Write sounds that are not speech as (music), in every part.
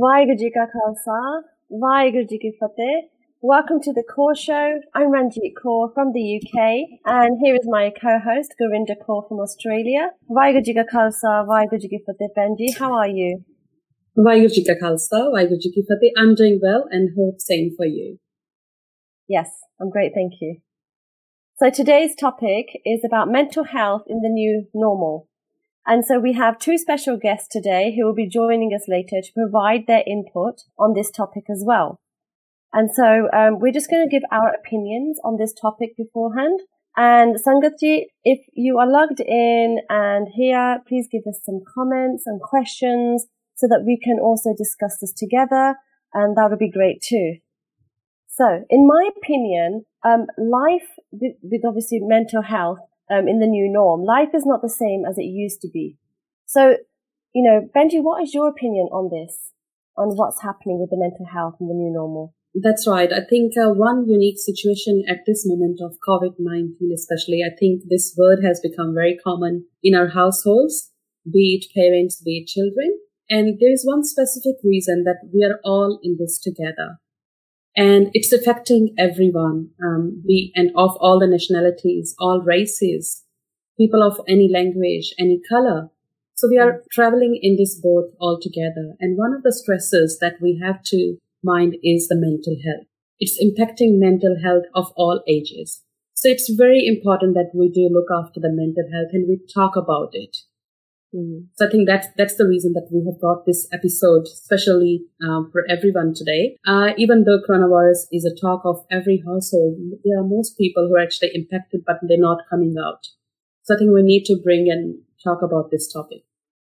Waheguru Ji Ka Khalsa, Ji Ki Fateh. Welcome to the Kaur Show. I'm Ranjit Kaur from the UK, and here is my co-host Gorinda Kaur from Australia. Waheguru Ji Ka Khalsa, Ji Ki Fateh. Benji, how are you? Waheguru Ji Ka Khalsa, Ji Ki Fateh. I'm doing well and hope same for you. Yes, I'm great, thank you. So today's topic is about mental health in the new normal. And so we have two special guests today who will be joining us later to provide their input on this topic as well. And so um, we're just going to give our opinions on this topic beforehand. And Sangatji, if you are logged in and here, please give us some comments and questions so that we can also discuss this together. And that would be great too. So in my opinion, um, life with, with obviously mental health um, in the new norm. Life is not the same as it used to be. So, you know, Benji, what is your opinion on this, on what's happening with the mental health in the new normal? That's right. I think uh, one unique situation at this moment of COVID-19, especially, I think this word has become very common in our households, be it parents, be it children. And there is one specific reason that we are all in this together and it's affecting everyone, um, we, and of all the nationalities, all races, people of any language, any color. So we are traveling in this boat all together. And one of the stresses that we have to mind is the mental health. It's impacting mental health of all ages. So it's very important that we do look after the mental health and we talk about it. Mm. So I think that's that's the reason that we have brought this episode, especially um, for everyone today. Uh, even though coronavirus is a talk of every household, there are most people who are actually impacted, but they're not coming out. So I think we need to bring and talk about this topic.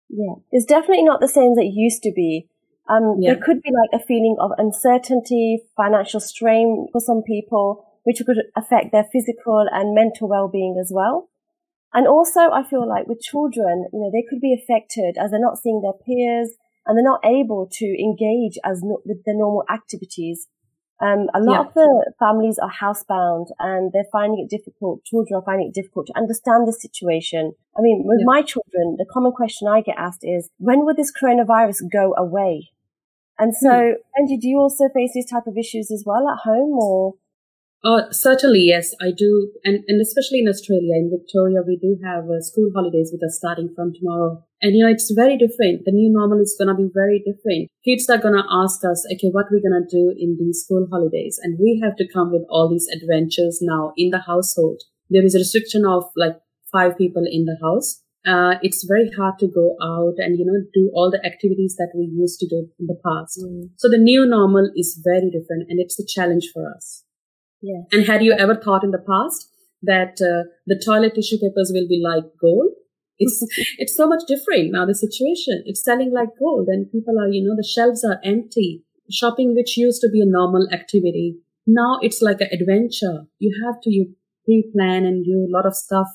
Yeah, it's definitely not the same as it used to be. Um, yeah. There could be like a feeling of uncertainty, financial strain for some people, which could affect their physical and mental well-being as well. And also, I feel like with children, you know, they could be affected as they're not seeing their peers and they're not able to engage as no, with the normal activities. Um, a lot yeah. of the families are housebound and they're finding it difficult. Children are finding it difficult to understand the situation. I mean, with yeah. my children, the common question I get asked is, when will this coronavirus go away? And so, hmm. Angie, do you also face these type of issues as well at home or? Uh, certainly, yes, I do. And, and especially in Australia, in Victoria, we do have uh, school holidays with us starting from tomorrow. And, you know, it's very different. The new normal is going to be very different. Kids are going to ask us, okay, what we're going to do in these school holidays. And we have to come with all these adventures now in the household. There is a restriction of like five people in the house. Uh, it's very hard to go out and, you know, do all the activities that we used to do in the past. Mm. So the new normal is very different and it's a challenge for us. And had you ever thought in the past that uh, the toilet tissue papers will be like gold? It's (laughs) it's so much different now. The situation it's selling like gold, and people are you know the shelves are empty. Shopping, which used to be a normal activity, now it's like an adventure. You have to you pre-plan and do a lot of stuff,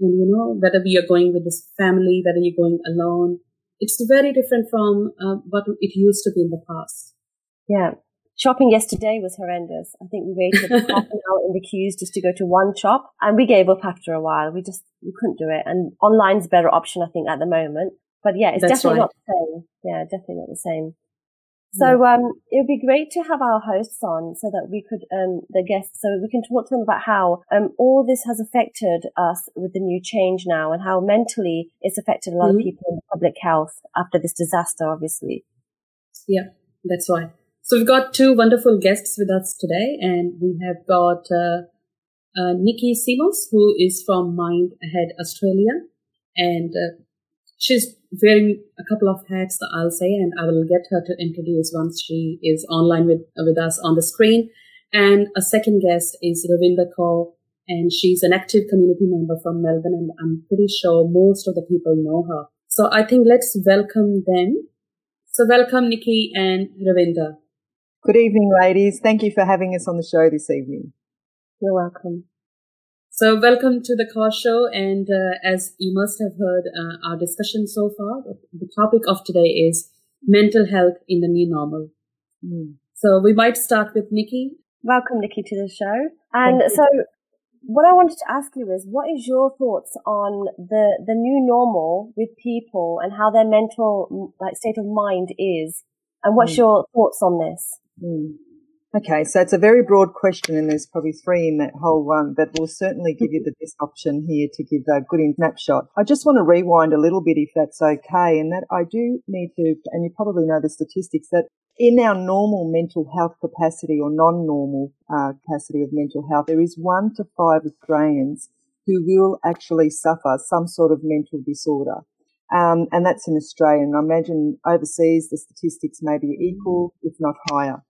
and you know whether you're going with this family, whether you're going alone. It's very different from uh, what it used to be in the past. Yeah, Shopping yesterday was horrendous. I think we waited (laughs) half an hour in the queues just to go to one shop and we gave up after a while. We just, we couldn't do it. And online's a better option, I think, at the moment. But yeah, it's That's definitely right. not the same. Yeah, definitely not the same. So um, it would be great to have our hosts on so that we could, um, the guests, so we can talk to them about how um, all this has affected us with the new change now and how mentally it's affected a lot mm-hmm. of people in public health after this disaster, obviously. Yeah, that's right. So we've got two wonderful guests with us today, and we have got uh, uh, Nikki Simos, who is from Mind Ahead Australia, and uh, she's wearing a couple of hats, I'll say, and I will get her to introduce once she is online with with us on the screen. And a second guest is Ravinda Kaur, and she's an active community member from Melbourne, and I'm pretty sure most of the people know her. So I think let's welcome them. So welcome, Nikki and Ravinda. Good evening, ladies. Thank you for having us on the show this evening. You're welcome. So, welcome to the Kaur Show. And uh, as you must have heard uh, our discussion so far, the topic of today is mental health in the new normal. Mm. So, we might start with Nikki. Welcome, Nikki, to the show. And so, what I wanted to ask you is, what is your thoughts on the the new normal with people and how their mental like state of mind is And what's mm. your thoughts on this? Mm. Okay, so it's a very broad question, and there's probably three in that whole one, but we'll certainly give you the best option here to give a good snapshot. I just want to rewind a little bit, if that's okay, and that I do need to, and you probably know the statistics that in our normal mental health capacity or non-normal uh, capacity of mental health, there is one to five Australians who will actually suffer some sort of mental disorder. Um, and that's in Australia. And I imagine overseas the statistics may be equal, if not higher.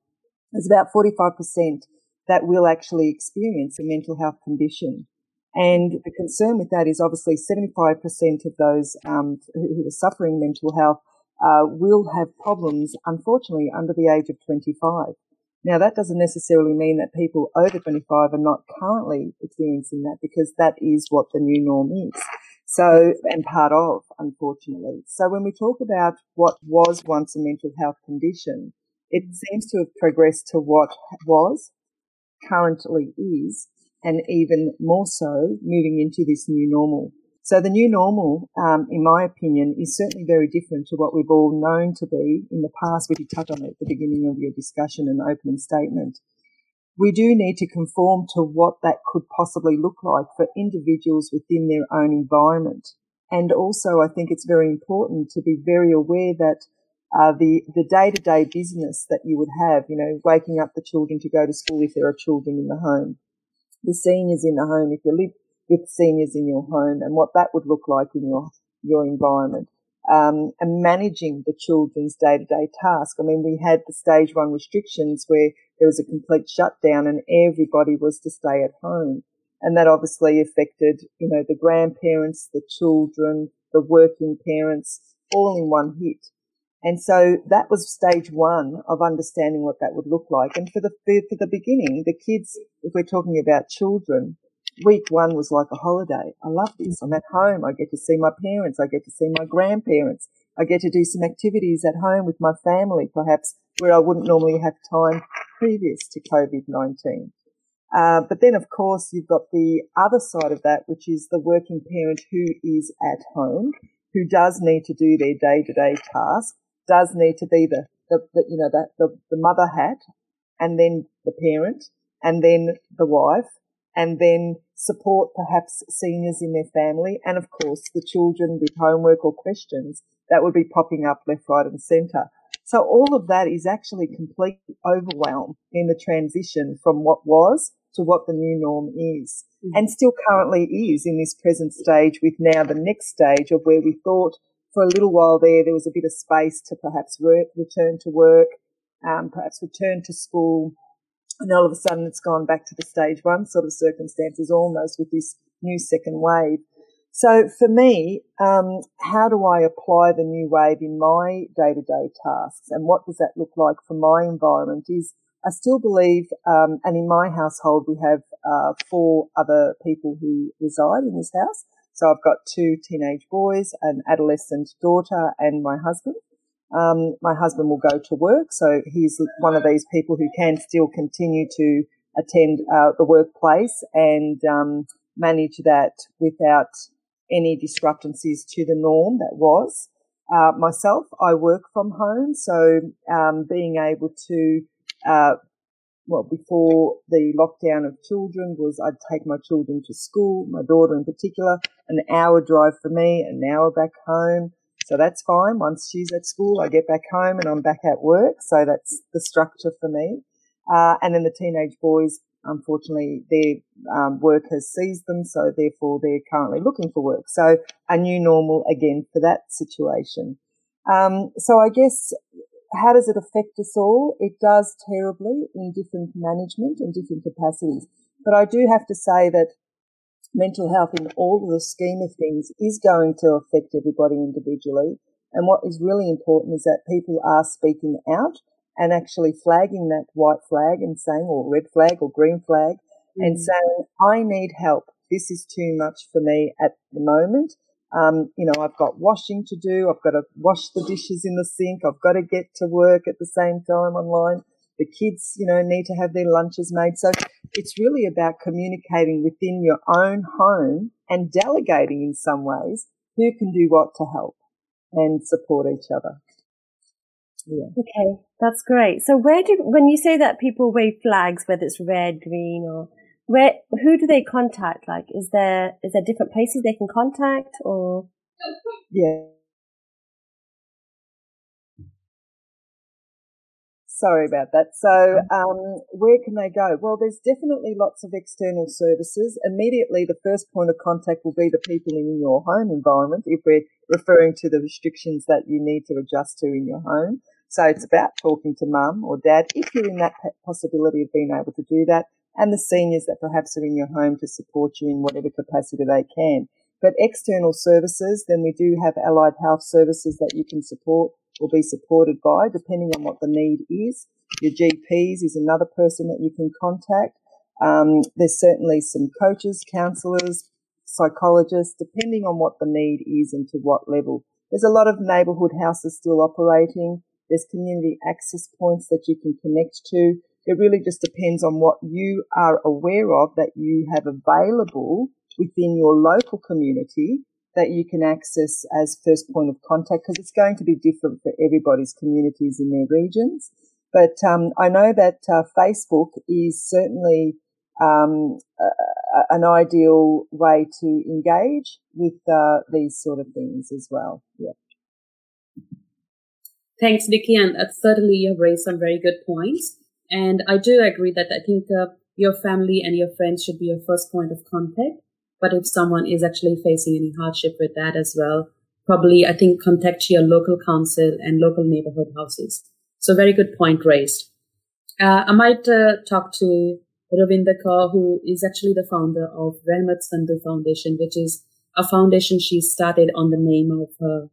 There's about 45% that will actually experience a mental health condition. And the concern with that is obviously 75% of those um, who are suffering mental health uh, will have problems, unfortunately, under the age of 25. Now, that doesn't necessarily mean that people over 25 are not currently experiencing that because that is what the new norm is. So, and part of, unfortunately. So when we talk about what was once a mental health condition, it seems to have progressed to what was, currently is, and even more so moving into this new normal. So the new normal, um, in my opinion, is certainly very different to what we've all known to be in the past. which you touched on it at the beginning of your discussion and opening statement. We do need to conform to what that could possibly look like for individuals within their own environment. And also, I think it's very important to be very aware that uh, the the day to day business that you would have, you know, waking up the children to go to school if there are children in the home, the seniors in the home if you live with seniors in your home and what that would look like in your, your environment. Um, and managing the children's day to day task. I mean, we had the stage one restrictions where there was a complete shutdown and everybody was to stay at home. And that obviously affected, you know, the grandparents, the children, the working parents, all in one hit. And so that was stage one of understanding what that would look like. And for the, for the beginning, the kids, if we're talking about children, week one was like a holiday. I love this. I'm at home. I get to see my parents. I get to see my grandparents. I get to do some activities at home with my family, perhaps where I wouldn't normally have time previous to COVID-19. Uh, but then, of course, you've got the other side of that, which is the working parent who is at home, who does need to do their day-to-day task, does need to be the, the, the you know, the, the, the mother hat, and then the parent, and then the wife, and then support perhaps seniors in their family and of course the children with homework or questions that would be popping up left, right and centre. So all of that is actually complete overwhelm in the transition from what was to what the new norm is mm-hmm. and still currently is in this present stage with now the next stage of where we thought for a little while there, there was a bit of space to perhaps work, return to work, um, perhaps return to school, and all of a sudden it's gone back to the stage one sort of circumstances almost with this new second wave. So for me, um, how do I apply the new wave in my day to day tasks and what does that look like for my environment is I still believe, um, and in my household we have uh, four other people who reside in this house. So I've got two teenage boys, an adolescent daughter and my husband. Um, my husband will go to work, so he's one of these people who can still continue to attend uh, the workplace and um, manage that without any discrepancies to the norm that was. Uh, myself, I work from home, so um, being able to, uh, well, before the lockdown of children was I'd take my children to school, my daughter in particular, an hour drive for me, an hour back home. So that's fine. Once she's at school, I get back home and I'm back at work. So that's the structure for me. Uh, and then the teenage boys, unfortunately, their um, work has seized them. So therefore they're currently looking for work. So a new normal again for that situation. Um, so I guess how does it affect us all? It does terribly in different management and different capacities. But I do have to say that mental health in all of the scheme of things is going to affect everybody individually. And what is really important is that people are speaking out and actually flagging that white flag and saying, or red flag or green flag, mm-hmm. and saying, I need help. This is too much for me at the moment. Um, you know, I've got washing to do. I've got to wash the dishes in the sink. I've got to get to work at the same time online. The kids, you know, need to have their lunches made. So it's really about communicating within your own home and delegating in some ways who can do what to help and support each other. Yeah. Okay, that's great. So where do when you say that people wave flags, whether it's red, green, or where who do they contact? Like, is there is there different places they can contact, or yeah. Sorry about that. So, um, where can they go? Well, there's definitely lots of external services. Immediately, the first point of contact will be the people in your home environment if we're referring to the restrictions that you need to adjust to in your home. So it's about talking to mum or dad if you're in that possibility of being able to do that and the seniors that perhaps are in your home to support you in whatever capacity they can. But external services, then we do have allied health services that you can support or be supported by, depending on what the need is. Your GPs is another person that you can contact. Um, there's certainly some coaches, counsellors, psychologists, depending on what the need is and to what level. There's a lot of neighbourhood houses still operating. There's community access points that you can connect to. It really just depends on what you are aware of that you have available within your local community that you can access as first point of contact because it's going to be different for everybody's communities in their regions. But um, I know that uh, Facebook is certainly um, uh, an ideal way to engage with uh, these sort of things as well. Yeah. Thanks, Nikki, and certainly you've raised some very good points. And I do agree that I think uh, your family and your friends should be your first point of contact. But if someone is actually facing any hardship with that as well, probably I think contact your local council and local neighborhood houses. So very good point raised. Uh, I might uh, talk to Ravinder Kaur, who is actually the founder of Rehmat Sandhu Foundation, which is a foundation she started on the name of her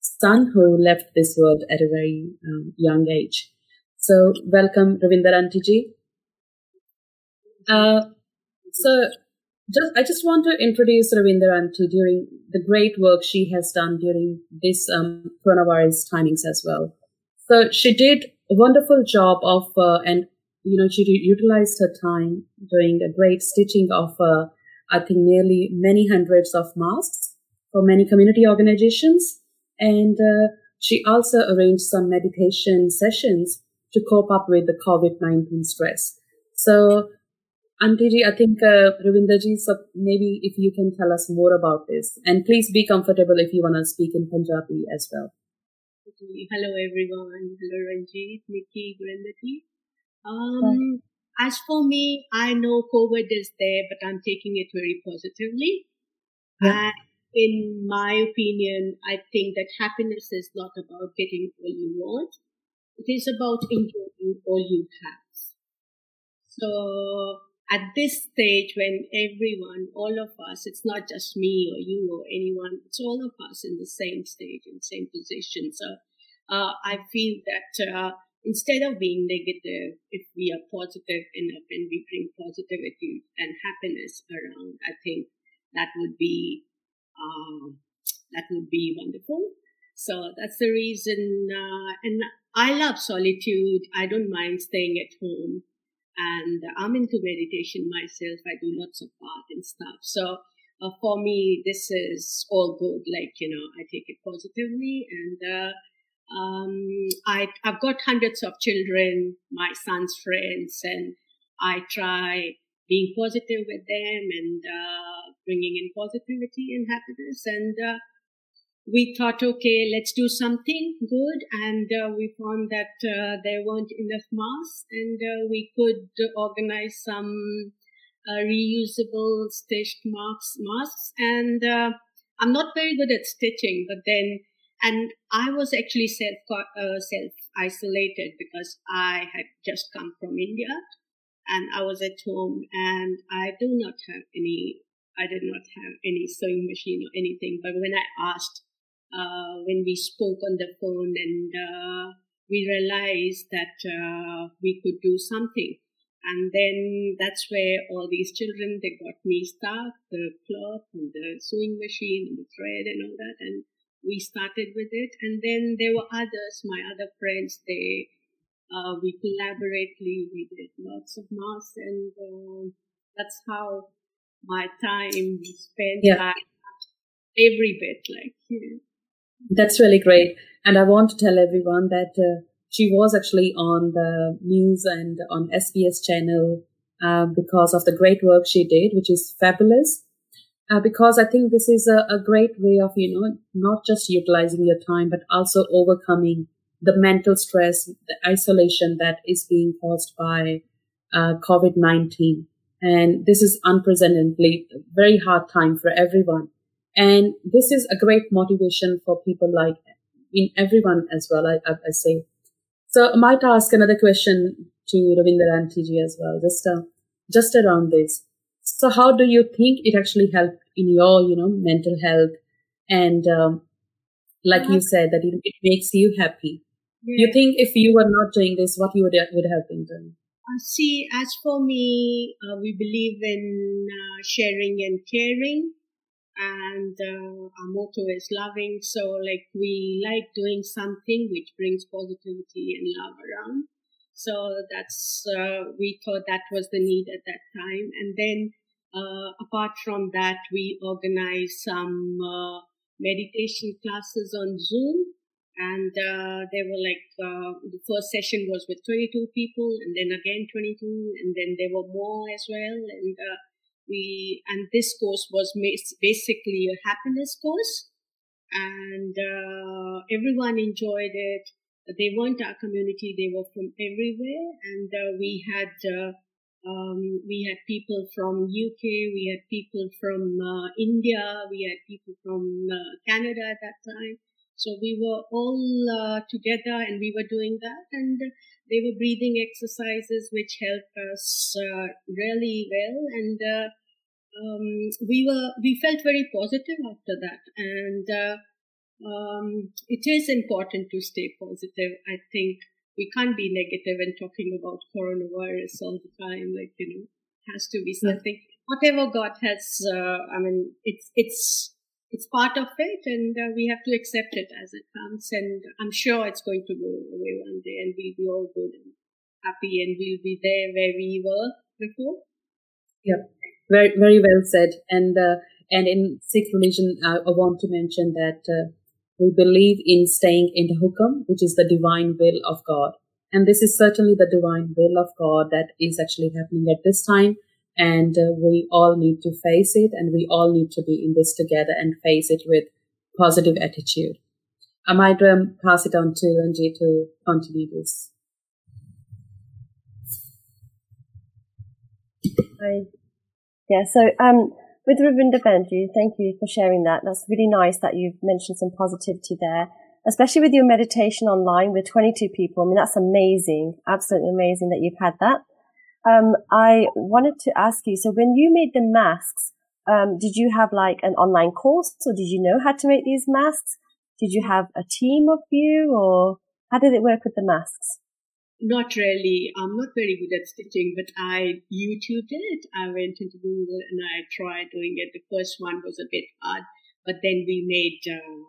son who left this world at a very um, young age. So welcome, Ravinder Antiji. Uh, so just, I just want to introduce Ravinder Anti during the great work she has done during this um, coronavirus timings as well. So she did a wonderful job of, uh, and you know, she utilized her time doing a great stitching of, uh, I think, nearly many hundreds of masks for many community organizations. And uh, she also arranged some meditation sessions to cope up with the COVID-19 stress. So Antiji, I think uh, Ravinderji, so maybe if you can tell us more about this, and please be comfortable if you want to speak in Punjabi as well. Hello everyone. Hello Ranjit, Nikki, Gurindaji. Um, as for me, I know COVID is there, but I'm taking it very positively. Yeah. And in my opinion, I think that happiness is not about getting all you want. It is about enjoying all you have. So at this stage when everyone, all of us, it's not just me or you or anyone, it's all of us in the same stage, in the same position. So uh, I feel that uh, instead of being negative, if we are positive enough and we bring positivity and happiness around, I think that would be uh, that would be wonderful. So that's the reason. Uh, and I love solitude. I don't mind staying at home and I'm into meditation myself. I do lots of art and stuff. So uh, for me, this is all good. Like, you know, I take it positively and, uh, um, I, I've got hundreds of children, my son's friends, and I try being positive with them and, uh, bringing in positivity and happiness. And, uh, we thought, okay, let's do something good. And uh, we found that uh, there weren't enough masks and uh, we could organize some uh, reusable stitched masks, masks. And uh, I'm not very good at stitching, but then, and I was actually self, uh, self isolated because I had just come from India and I was at home and I do not have any I did not have any sewing machine or anything. But when I asked uh, when we spoke on the phone and uh, we realized that uh, we could do something. And then that's where all these children, they got me stuff, the cloth and the sewing machine and the thread and all that. And we started with it. And then there were others, my other friends, they, uh, we collaboratively, we did lots of masks and uh, that's how my time spent yeah. every bit like, you. That's really great. And I want to tell everyone that uh, she was actually on the news and on SBS channel uh, because of the great work she did, which is fabulous. Uh, because I think this is a, a, great way of, you know, not just utilizing your time, but also overcoming the mental stress, the isolation that is being caused by uh, COVID-19. And this is unprecedentedly very hard time for everyone. And this is a great motivation for people like in everyone as well, I, I, I say. So I might ask another question to Ravinder and TG as well, just, uh, just around this. So how do you think it actually helped in your, you know, mental health? And, um, like you said, that it, it makes you happy. Yeah. You think if you were not doing this, what you would, would have been doing? Uh, see, as for me, uh, we believe in uh, sharing and caring and uh, our motto is loving. So like we like doing something which brings positivity and love around. So that's, uh, we thought that was the need at that time. And then, uh, apart from that, we organized some, uh, meditation classes on Zoom. And, uh, they were like, uh, the first session was with 22 people and then again 22 and then there were more as well. And, we and this course was basically a happiness course. And uh, everyone enjoyed it. They weren't our community they were from everywhere. And uh, we had uh, um, we had people from uk we had people from uh, india we had people from uh, canada at that time. So we were all uh, together and we were doing that. And they were breathing exercises which helped us uh, really well. And uh, um, we were we felt very positive after that. And uh, um, it is important to stay positive. I think we can't be negative and talking about coronavirus all the time. Like you know has to be something. Whatever god has uh, i mean it's it's it's part of it and uh, we have to accept it as it comes and i'm sure it's going to go away one day and we'll be all good and happy and we'll be there where we were before yeah very, very well said. And uh, and in Sikh religion, I, I want to mention that uh, we believe in staying in the hukam, which is the divine will of God. And this is certainly the divine will of God that is actually happening at this time. And uh, we all need to face it, and we all need to be in this together and face it with positive attitude. I might um, pass it on to Anji to continue this. I yeah, so um, with Ravinder Banerjee, thank you for sharing that. That's really nice that you've mentioned some positivity there, especially with your meditation online with 22 people. I mean, that's amazing, absolutely amazing that you've had that. Um, I wanted to ask you, so when you made the masks, um, did you have like an online course or did you know how to make these masks? Did you have a team of you or how did it work with the masks? Not really. I'm not very good at stitching, but I YouTubed it. I went into Google and I tried doing it. The first one was a bit hard, but then we made, uh,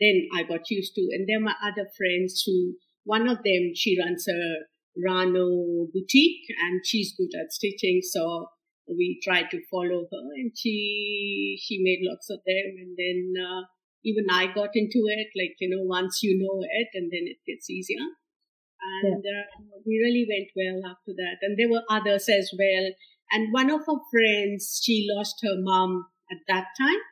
then I got used to. And then my other friends who, one of them, she runs a Rano boutique and she's good at stitching. So we tried to follow her and she, she made lots of them. And then, uh, even I got into it, like, you know, once you know it and then it gets easier and yeah. uh, we really went well after that. And there were others as well. And one of her friends, she lost her mom at that time,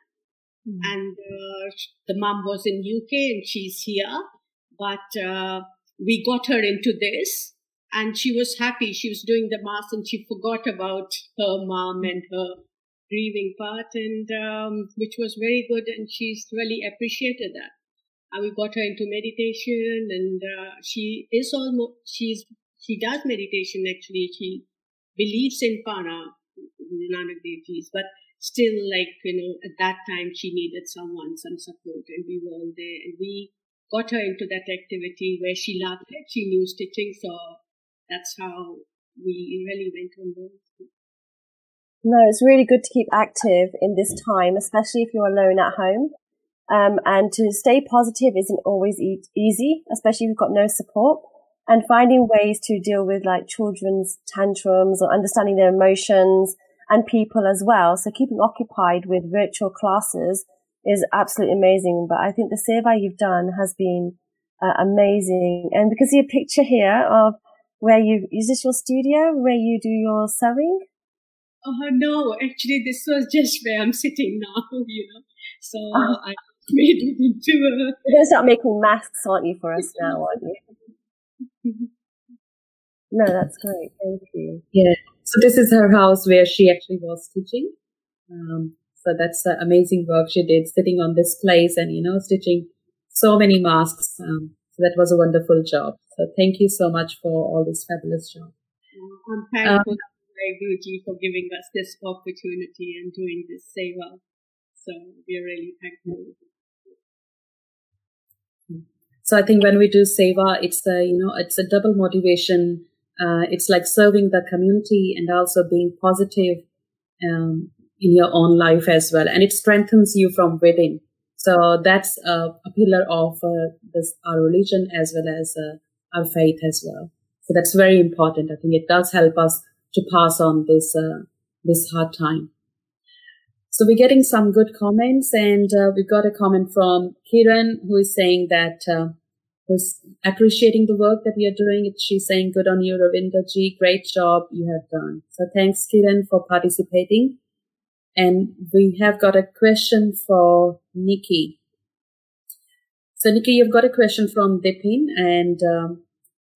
mm. and uh, the mom was in UK and she's here, but uh, we got her into this. And she was happy. She was doing the mass and she forgot about her mom and her grieving part and um, which was very good and she's really appreciated that. And we got her into meditation and uh, she is almost she's she does meditation actually. She believes in pana Nanak deities but still like you know at that time she needed someone some support and we were all there. And we got her into that activity where she loved it. She knew stitching so that's how we really went on board no, it's really good to keep active in this time, especially if you're alone at home. Um, and to stay positive isn't always e- easy, especially if you've got no support. And finding ways to deal with like children's tantrums or understanding their emotions and people as well. So keeping occupied with virtual classes is absolutely amazing. But I think the survey you've done has been uh, amazing. And because you a picture here of where you, is this your studio where you do your sewing? Oh, no, actually, this was just where I'm sitting now, (laughs) you know. So oh. I made it into a. You're going to start making masks, aren't you, for us (laughs) now, aren't you? (laughs) no, that's great. Thank you. Yeah. So this is her house where she actually was stitching. Um, so that's the amazing work she did, sitting on this place and you know stitching so many masks. Um, so that was a wonderful job. So thank you so much for all this fabulous job. I'm thankful um, Guruji for giving us this opportunity and doing this seva. So we are really thankful. So I think when we do seva, it's a you know it's a double motivation. Uh, it's like serving the community and also being positive um, in your own life as well, and it strengthens you from within. So that's a, a pillar of uh, this our religion as well as uh, our faith as well. So that's very important. I think it does help us to pass on this uh, this hard time. So we're getting some good comments, and uh, we got a comment from Kiran who is saying that uh, was appreciating the work that you're doing. She's saying, "Good on you, Ravinda ji. Great job you have done." So thanks, Kiran, for participating. And we have got a question for Nikki. So Nikki, you've got a question from Dipin, and um,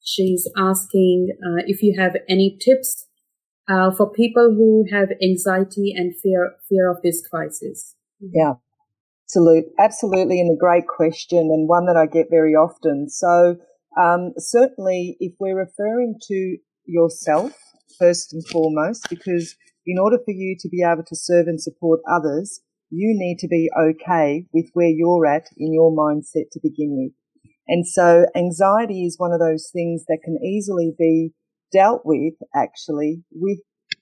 she's asking uh, if you have any tips uh, for people who have anxiety and fear fear of this crisis? Yeah, absolutely, absolutely, and a great question, and one that I get very often. So, um, certainly, if we're referring to yourself first and foremost, because in order for you to be able to serve and support others, you need to be okay with where you're at in your mindset to begin with. And so anxiety is one of those things that can easily be dealt with actually with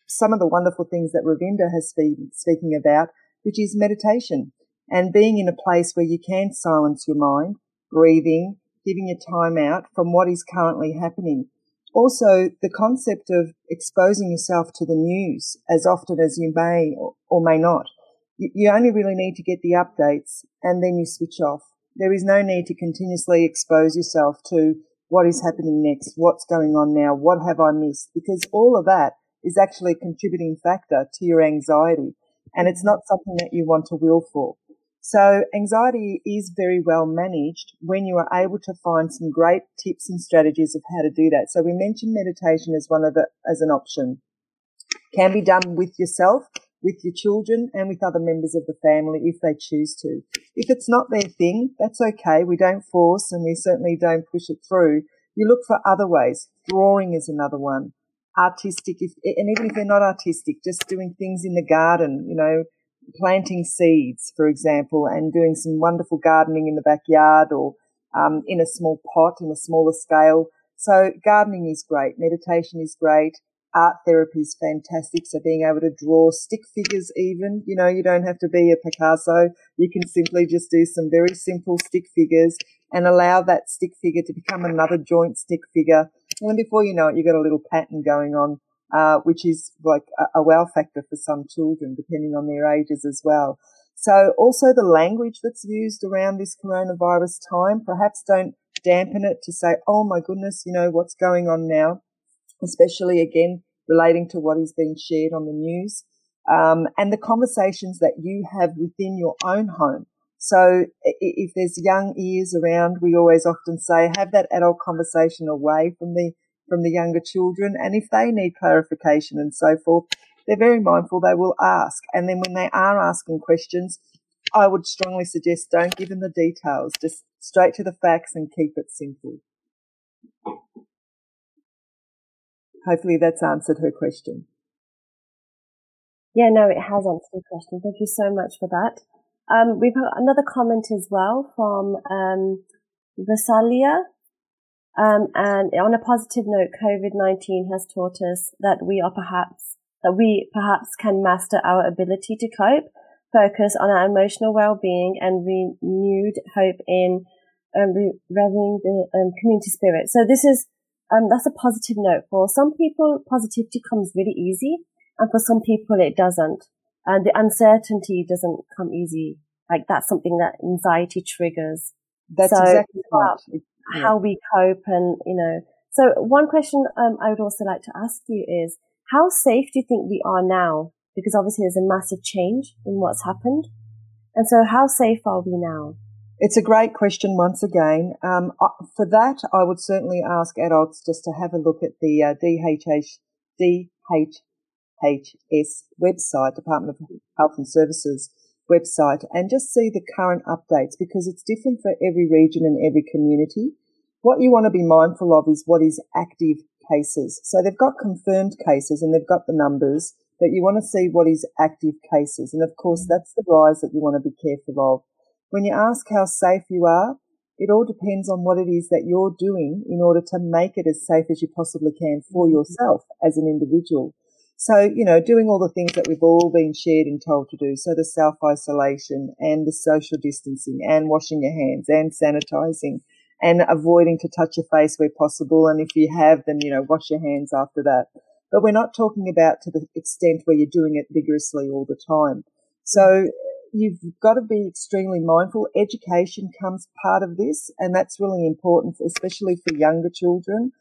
some of the wonderful things that Ravinda has been speaking about, which is meditation and being in a place where you can silence your mind, breathing, giving your time out from what is currently happening. Also, the concept of exposing yourself to the news as often as you may or may not. You only really need to get the updates and then you switch off. There is no need to continuously expose yourself to what is happening next? What's going on now? What have I missed? Because all of that is actually a contributing factor to your anxiety. And it's not something that you want to will for. So anxiety is very well managed when you are able to find some great tips and strategies of how to do that. So we mentioned meditation as one of the, as an option. Can be done with yourself with your children and with other members of the family if they choose to. If it's not their thing, that's okay. We don't force and we certainly don't push it through. You look for other ways. Drawing is another one. Artistic, if, and even if they're not artistic, just doing things in the garden, you know, planting seeds, for example, and doing some wonderful gardening in the backyard or um, in a small pot in a smaller scale. So gardening is great. Meditation is great art therapy is fantastic. So being able to draw stick figures even, you know, you don't have to be a Picasso. You can simply just do some very simple stick figures and allow that stick figure to become another joint stick figure. And before you know it, you've got a little pattern going on, uh, which is like a, a wow factor for some children, depending on their ages as well. So also the language that's used around this coronavirus time, perhaps don't dampen it to say, oh my goodness, you know, what's going on now especially again relating to what is being shared on the news, um, and the conversations that you have within your own home. So if there's young ears around, we always often say have that adult conversation away from the from the younger children, and if they need clarification and so forth, they're very mindful. They will ask, and then when they are asking questions, I would strongly suggest don't give them the details. Just straight to the facts and keep it simple. Hopefully that's answered her question. Yeah, no, it has answered the question. Thank you so much for that. Um, we've got another comment as well from um, Vasalia. Um, and on a positive note, COVID-19 has taught us that we are perhaps, that we perhaps can master our ability to cope, focus on our emotional well-being and renewed hope in um, revving the um, community spirit. So this is um, that's a positive note. For some people, positivity comes really easy, and for some people, it doesn't. And the uncertainty doesn't come easy like that's something that anxiety triggers. That's so exactly right. How we cope and, you know, so one question um, I would also like to ask you is, how safe do you think we are now? Because obviously there's a massive change in what's happened. And so how safe are we now? It's a great question once again. Um, for that, I would certainly ask adults just to have a look at the uh, DHH, DHHS website, Department of Health and Services website, and just see the current updates because it's different for every region and every community. What you want to be mindful of is what is active cases. So they've got confirmed cases and they've got the numbers, but you want to see what is active cases. And of course, that's the rise that you want to be careful of. When you ask how safe you are, it all depends on what it is that you're doing in order to make it as safe as you possibly can for mm-hmm. yourself as an individual. So, you know, doing all the things that we've all been shared and told to do. So the self isolation and the social distancing and washing your hands and sanitizing and avoiding to touch your face where possible. And if you have, then, you know, wash your hands after that. But we're not talking about to the extent where you're doing it vigorously all the time. So you've got to be extremely mindful. Education comes part of this, and that's really important, especially for younger children,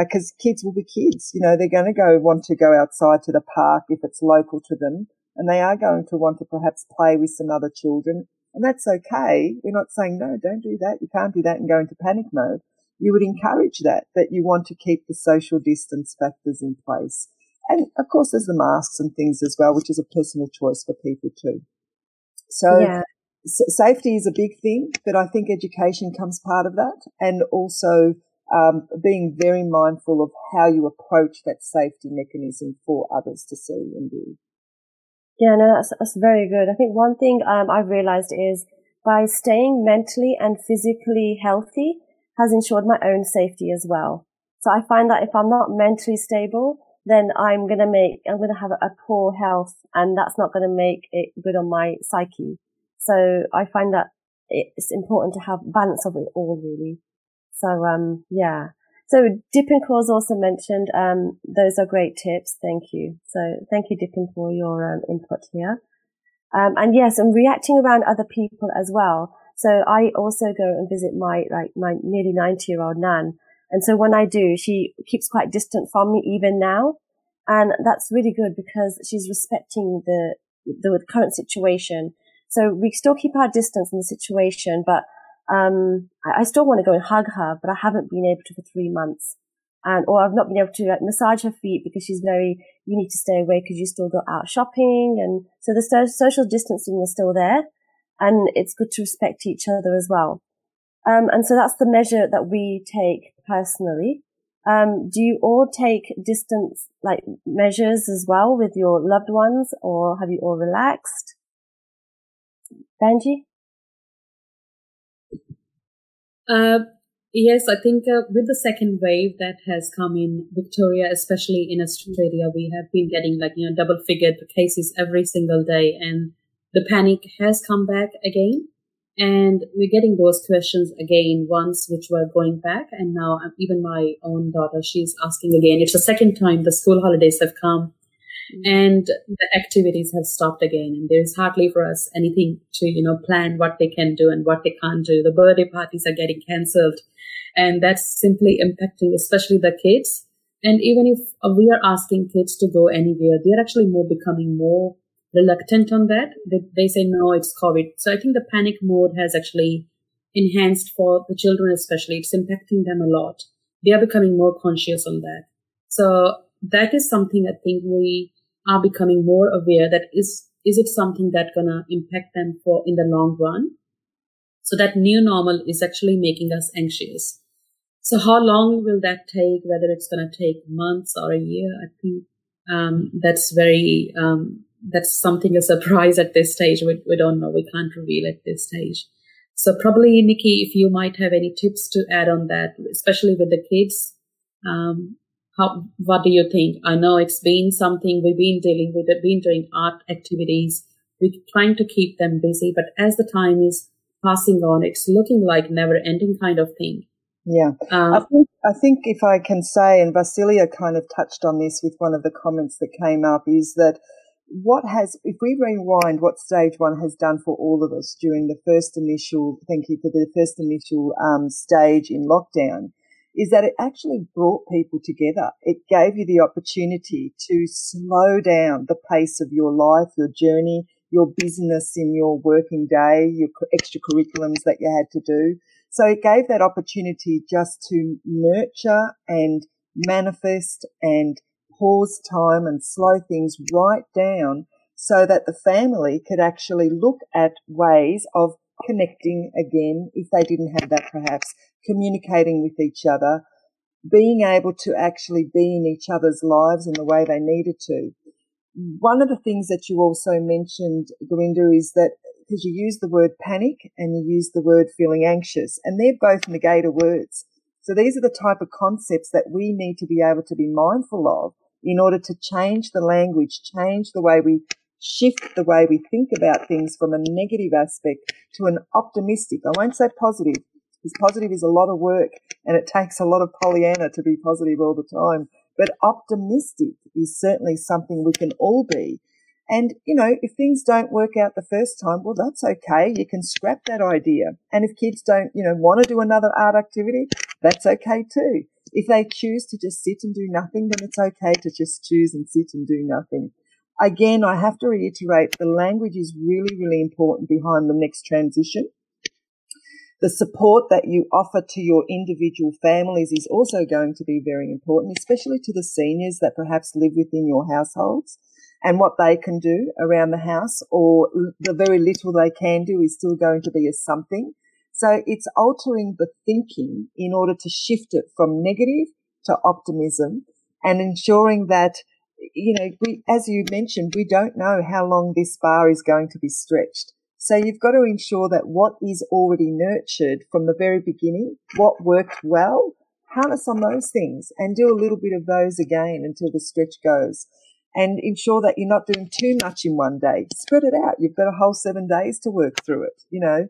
because uh, kids will be kids. You know, they're going to go want to go outside to the park if it's local to them, and they are going to want to perhaps play with some other children. And that's okay. We're not saying, no, don't do that. You can't do that and go into panic mode. You would encourage that, that you want to keep the social distance factors in place. And of course, there's the masks and things as well, which is a personal choice for people too. So yeah. s- safety is a big thing, but I think education comes part of that. And also, um, being very mindful of how you approach that safety mechanism for others to see and do. Yeah, no, that's, that's very good. I think one thing um, I've realized is by staying mentally and physically healthy has ensured my own safety as well. So I find that if I'm not mentally stable, then I'm going to make, I'm going to have a poor health and that's not going to make it good on my psyche. So I find that it's important to have balance of it all really. So, um, yeah. So Dipin also mentioned, um, those are great tips. Thank you. So thank you, Dipin, for your um, input here. Um, and yes, and reacting around other people as well. So I also go and visit my, like, my nearly 90 year old nan. And so when I do, she keeps quite distant from me even now. And that's really good because she's respecting the, the current situation. So we still keep our distance in the situation, but um, I, I still want to go and hug her, but I haven't been able to for three months. And, or I've not been able to like, massage her feet because she's very, you need to stay away because you still go out shopping. And so the social distancing is still there. And it's good to respect each other as well. Um, and so that's the measure that we take personally. Um, do you all take distance like measures as well with your loved ones or have you all relaxed? Benji? Uh, yes, I think uh, with the second wave that has come in Victoria, especially in Australia, we have been getting like, you know, double figured cases every single day and the panic has come back again. And we're getting those questions again once, which were going back. And now um, even my own daughter, she's asking again. It's the second time the school holidays have come mm. and the activities have stopped again. And there's hardly for us anything to you know plan what they can do and what they can't do. The birthday parties are getting cancelled. And that's simply impacting especially the kids. And even if uh, we are asking kids to go anywhere they're actually more becoming more reluctant on that. They, they say no it's covid. So i think the panic mode has actually enhanced for the children especially. It's impacting them a lot. They are becoming more conscious on that. So that is something i think we are becoming more aware that is is it something that gonna impact them for in the long run? So that new normal is actually making us anxious. So how long will that take? Whether it's gonna take months or a year i think um, that's very um, that's something a surprise at this stage we, we don't know we can't reveal at this stage so probably nikki if you might have any tips to add on that especially with the kids um, how, what do you think? I know it's been something we've been dealing with, we've been doing art activities. We're trying to keep them busy, but as the time is passing on, it's looking like never ending kind of thing. Yeah. Um, I, think, I think if I can say, and Vasilia kind of touched on this with one of the comments that came up, is that what has, if we rewind what stage one has done for all of us during the first initial, thank you for the first initial um, stage in lockdown, is that it actually brought people together. It gave you the opportunity to slow down the pace of your life, your journey, your business in your working day, your extra curriculums that you had to do. So it gave that opportunity just to nurture and manifest and pause time and slow things right down so that the family could actually look at ways of connecting again if they didn't have that perhaps communicating with each other being able to actually be in each other's lives in the way they needed to. One of the things that you also mentioned Gurinder is that because you use the word panic and you use the word feeling anxious and they're both negator words. So these are the type of concepts that we need to be able to be mindful of in order to change the language, change the way we shift the way we think about things from a negative aspect to an optimistic. I won't say positive because positive is a lot of work and it takes a lot of Pollyanna to be positive all the time. But optimistic is certainly something we can all be. And, you know, if things don't work out the first time, well, that's okay. You can scrap that idea. And if kids don't, you know, want to do another art activity, that's okay too. If they choose to just sit and do nothing, then it's okay to just choose and sit and do nothing. Again, I have to reiterate the language is really, really important behind the next transition. The support that you offer to your individual families is also going to be very important, especially to the seniors that perhaps live within your households and what they can do around the house or the very little they can do is still going to be a something. So it's altering the thinking in order to shift it from negative to optimism and ensuring that, you know, we, as you mentioned, we don't know how long this bar is going to be stretched. So you've got to ensure that what is already nurtured from the very beginning, what worked well, harness on those things and do a little bit of those again until the stretch goes and ensure that you're not doing too much in one day. Spread it out. You've got a whole seven days to work through it, you know.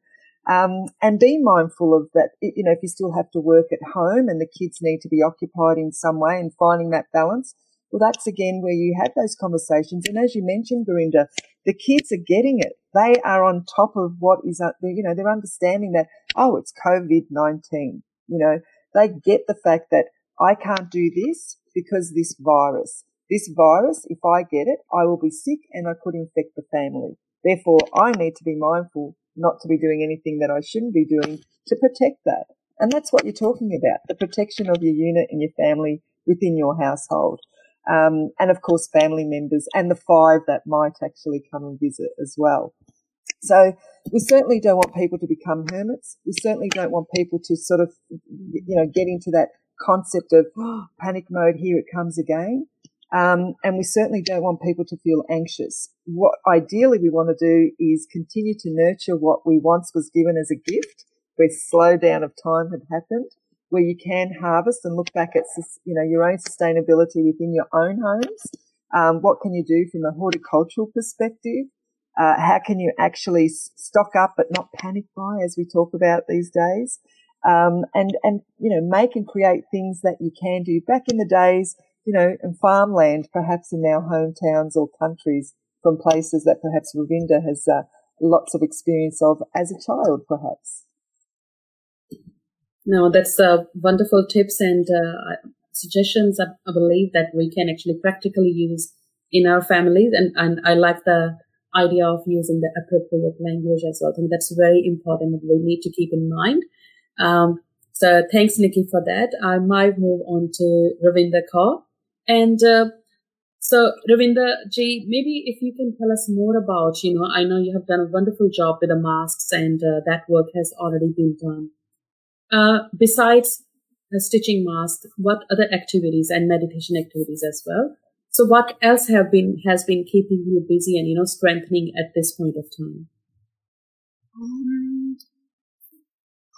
Um, and be mindful of that, you know, if you still have to work at home and the kids need to be occupied in some way and finding that balance, well, that's again where you have those conversations. And as you mentioned, Gurinder, the kids are getting it. They are on top of what is, uh, you know, they're understanding that, oh, it's COVID-19. You know, they get the fact that I can't do this because this virus. This virus, if I get it, I will be sick and I could infect the family. Therefore, I need to be mindful not to be doing anything that I shouldn't be doing to protect that. And that's what you're talking about, the protection of your unit and your family within your household. Um, and of course, family members and the five that might actually come and visit as well. So we certainly don't want people to become hermits. We certainly don't want people to sort of, you know, get into that concept of oh, (gasps) panic mode. Here it comes again. Um, and we certainly don't want people to feel anxious. What ideally we want to do is continue to nurture what we once was given as a gift, where slowdown of time had happened, where you can harvest and look back at, you know, your own sustainability within your own homes. Um, what can you do from a horticultural perspective? Uh, how can you actually stock up but not panic buy, as we talk about these days? Um, and and you know, make and create things that you can do. Back in the days you know, and farmland perhaps in our hometowns or countries from places that perhaps Ravinda has uh, lots of experience of as a child, perhaps. No, that's uh, wonderful tips and uh, suggestions. I, I believe that we can actually practically use in our families, and, and I like the idea of using the appropriate language as well. I think that's very important that we need to keep in mind. Um, so thanks, Nikki, for that. I might move on to Ravinda Kaur. And uh, so, Ravinda Ji, maybe if you can tell us more about, you know, I know you have done a wonderful job with the masks and uh, that work has already been done. Uh, besides stitching masks, what other activities and meditation activities as well? So what else have been, has been keeping you busy and, you know, strengthening at this point of time? Um,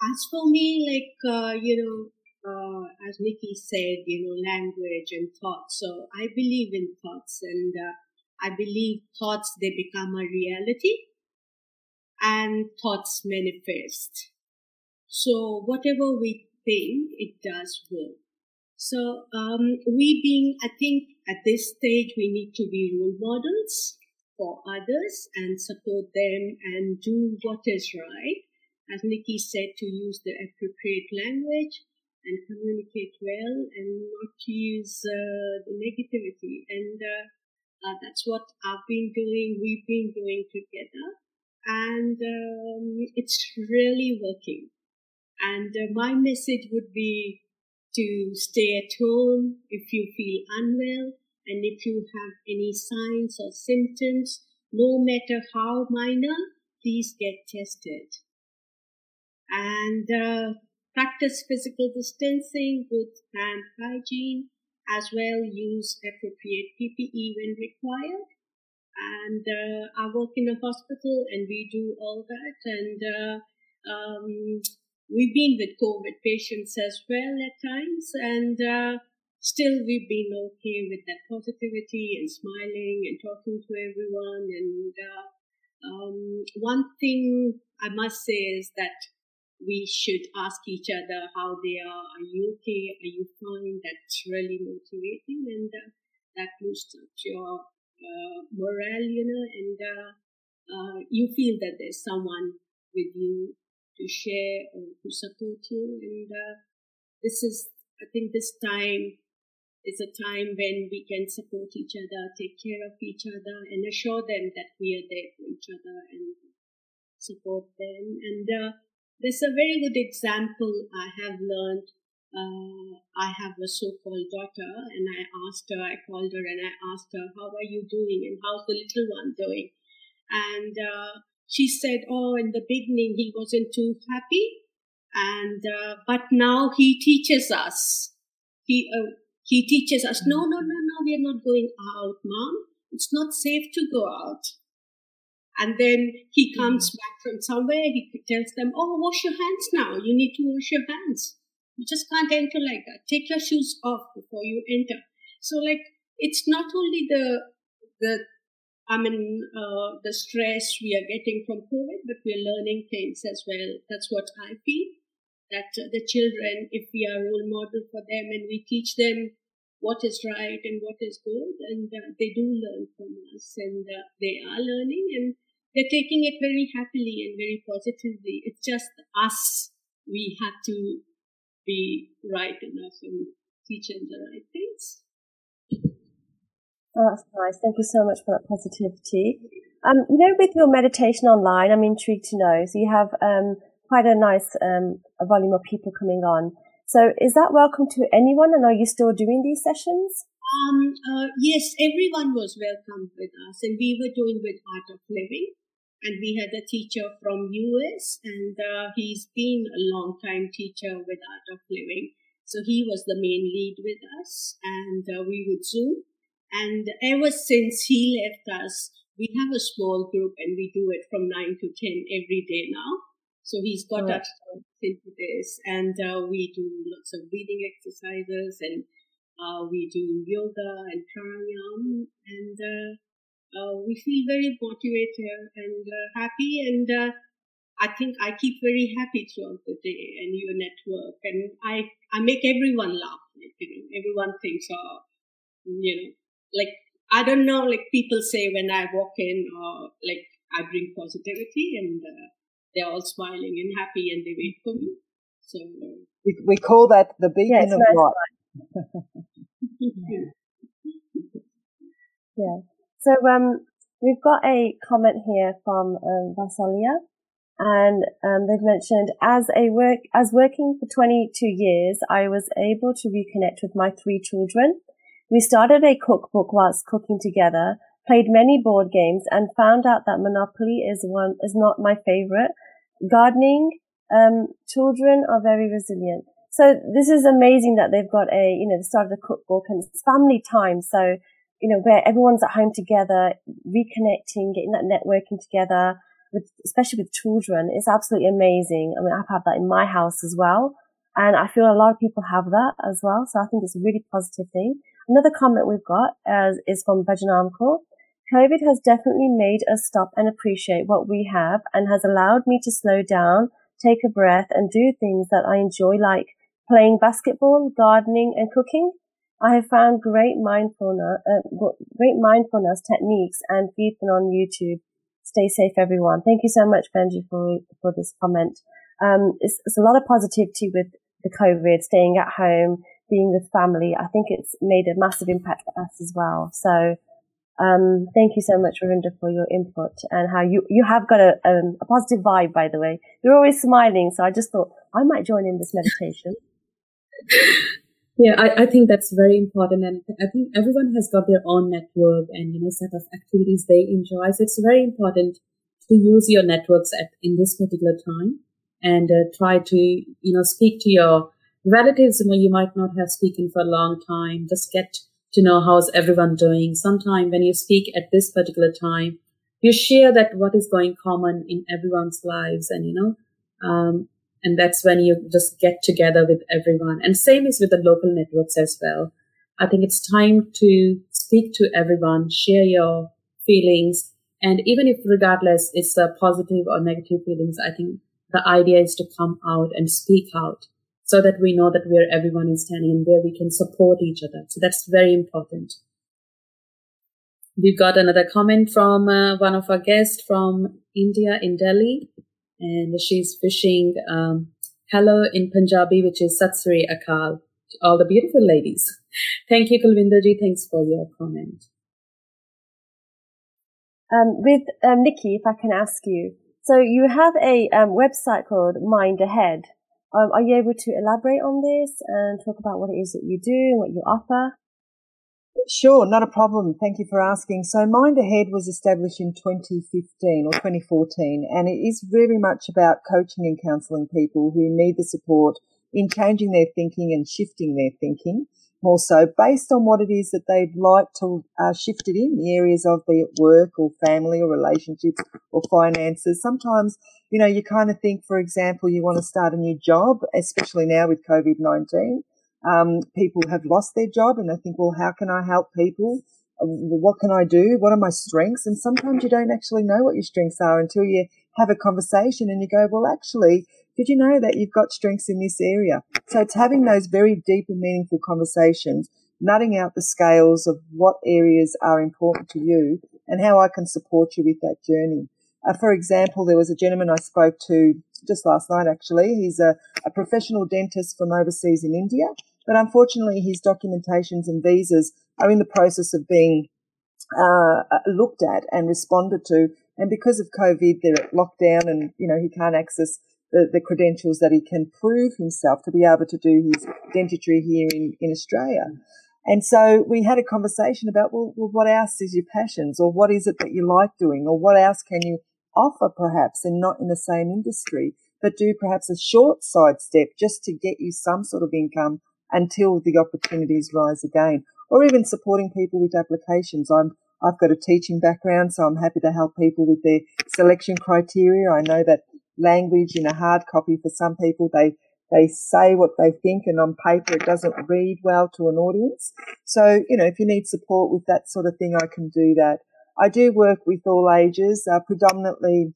as for me, like, uh, you know, uh, as Nikki said, you know, language and thoughts. So I believe in thoughts and uh, I believe thoughts, they become a reality and thoughts manifest. So whatever we think, it does work. So, um, we being, I think at this stage, we need to be role models for others and support them and do what is right. As Nikki said, to use the appropriate language and communicate well and not use uh, the negativity. And uh, uh, that's what I've been doing, we've been doing together. And um, it's really working. And uh, my message would be to stay at home if you feel unwell and if you have any signs or symptoms, no matter how minor, please get tested. And uh, practice physical distancing with hand hygiene, as well use appropriate PPE when required. And uh, I work in a hospital and we do all that. And uh, um, we've been with COVID patients as well at times. And uh, still we've been okay with that positivity and smiling and talking to everyone. And uh, um, one thing I must say is that we should ask each other how they are. Are you okay? Are you fine? That's really motivating and uh, that boosts up your uh, morale, you know, and uh, uh you feel that there's someone with you to share or to support you. And uh, this is, I think, this time is a time when we can support each other, take care of each other, and assure them that we are there for each other and support them. And uh, there's a very good example I have learned. Uh, I have a so-called daughter, and I asked her, I called her and I asked her, "How are you doing? And how's the little one doing?" And uh, she said, "Oh, in the beginning he wasn't too happy, and uh, but now he teaches us. He uh, he teaches us, no, no, no, no, we are not going out, mom. It's not safe to go out. And then he comes mm-hmm. back from somewhere, he tells them, oh, wash your hands now. You need to wash your hands. You just can't enter like that. Take your shoes off before you enter. So like, it's not only the, the, I mean, uh, the stress we are getting from COVID, but we're learning things as well. That's what I feel that uh, the children, if we are role model for them and we teach them what is right and what is good, and uh, they do learn from us, and uh, they are learning, and they're taking it very happily and very positively. It's just us. We have to be right enough and teach them the right things. Oh, that's nice. Thank you so much for that positivity. Um, you know, with your meditation online, I'm intrigued to know. So you have um, quite a nice um, volume of people coming on. So is that welcome to anyone? And are you still doing these sessions? Um, uh, yes, everyone was welcome with us, and we were doing with Art of Living, and we had a teacher from US, and uh, he's been a long time teacher with Art of Living, so he was the main lead with us, and uh, we would Zoom, and ever since he left us, we have a small group, and we do it from nine to ten every day now. So he's got right. us into this, and uh, we do lots of breathing exercises, and uh, we do yoga and pranayam, and uh we feel very motivated and uh, happy, and uh, I think I keep very happy throughout the day and your network, and I I make everyone laugh. Like, you know, everyone thinks, oh, you know, like I don't know, like people say when I walk in, or like I bring positivity and they're all smiling and happy and they wait for me. So we, we call that the beacon (laughs) (laughs) yeah, of light. yeah. So um, we've got a comment here from um, Vasalia, and um, they've mentioned as a work as working for 22 years, I was able to reconnect with my three children. We started a cookbook whilst cooking together played many board games and found out that Monopoly is one, is not my favorite. Gardening, um, children are very resilient. So this is amazing that they've got a, you know, the start of the cookbook and it's family time. So, you know, where everyone's at home together, reconnecting, getting that networking together with, especially with children is absolutely amazing. I mean, I've had that in my house as well. And I feel a lot of people have that as well. So I think it's a really positive thing. Another comment we've got uh, is from Bhajanamkor. COVID has definitely made us stop and appreciate what we have and has allowed me to slow down, take a breath and do things that I enjoy like playing basketball, gardening and cooking. I have found great mindfulness, uh, great mindfulness techniques and them on YouTube. Stay safe, everyone. Thank you so much, Benji, for for this comment. Um, it's, it's a lot of positivity with the COVID, staying at home, being with family. I think it's made a massive impact for us as well. So, um, thank you so much, Ravinda, for your input and how you, you have got a, um, a positive vibe, by the way. You're always smiling. So I just thought I might join in this meditation. (laughs) Yeah, I, I think that's very important. And I think everyone has got their own network and, you know, set of activities they enjoy. So it's very important to use your networks at, in this particular time and uh, try to, you know, speak to your relatives you know you might not have spoken for a long time just get to know how's everyone doing sometime when you speak at this particular time you share that what is going common in everyone's lives and you know um, and that's when you just get together with everyone and same is with the local networks as well i think it's time to speak to everyone share your feelings and even if regardless it's a positive or negative feelings i think the idea is to come out and speak out so that we know that where everyone is standing and where we can support each other. So that's very important. We've got another comment from uh, one of our guests from India in Delhi, and she's wishing um, hello in Punjabi, which is Satsri Akal to all the beautiful ladies. Thank you, Kulvinderji. Thanks for your comment. Um, with um, Nikki, if I can ask you, so you have a um, website called Mind Ahead. Um, are you able to elaborate on this and talk about what it is that you do and what you offer? Sure, not a problem. Thank you for asking. So Mind Ahead was established in 2015 or 2014 and it is very much about coaching and counselling people who need the support in changing their thinking and shifting their thinking more so based on what it is that they'd like to uh, shift it in the areas of be work or family or relationships or finances. Sometimes, you know, you kind of think, for example, you want to start a new job, especially now with COVID-19. Um, people have lost their job and they think, well, how can I help people? Uh, what can I do? What are my strengths? And sometimes you don't actually know what your strengths are until you have a conversation and you go, well, actually, did you know that you've got strengths in this area? So it's having those very deep and meaningful conversations, nutting out the scales of what areas are important to you and how I can support you with that journey. Uh, for example, there was a gentleman I spoke to just last night, actually. He's a, a professional dentist from overseas in India, but unfortunately his documentations and visas are in the process of being uh, looked at and responded to. And because of COVID, they're locked down and, you know, he can't access the, the credentials that he can prove himself to be able to do his dentistry here in, in Australia. And so we had a conversation about, well, well, what else is your passions or what is it that you like doing or what else can you offer perhaps and not in the same industry, but do perhaps a short sidestep just to get you some sort of income until the opportunities rise again or even supporting people with applications. I'm, I've got a teaching background, so I'm happy to help people with their selection criteria. I know that language in a hard copy for some people. They they say what they think and on paper it doesn't read well to an audience. So, you know, if you need support with that sort of thing, I can do that. I do work with all ages, uh, predominantly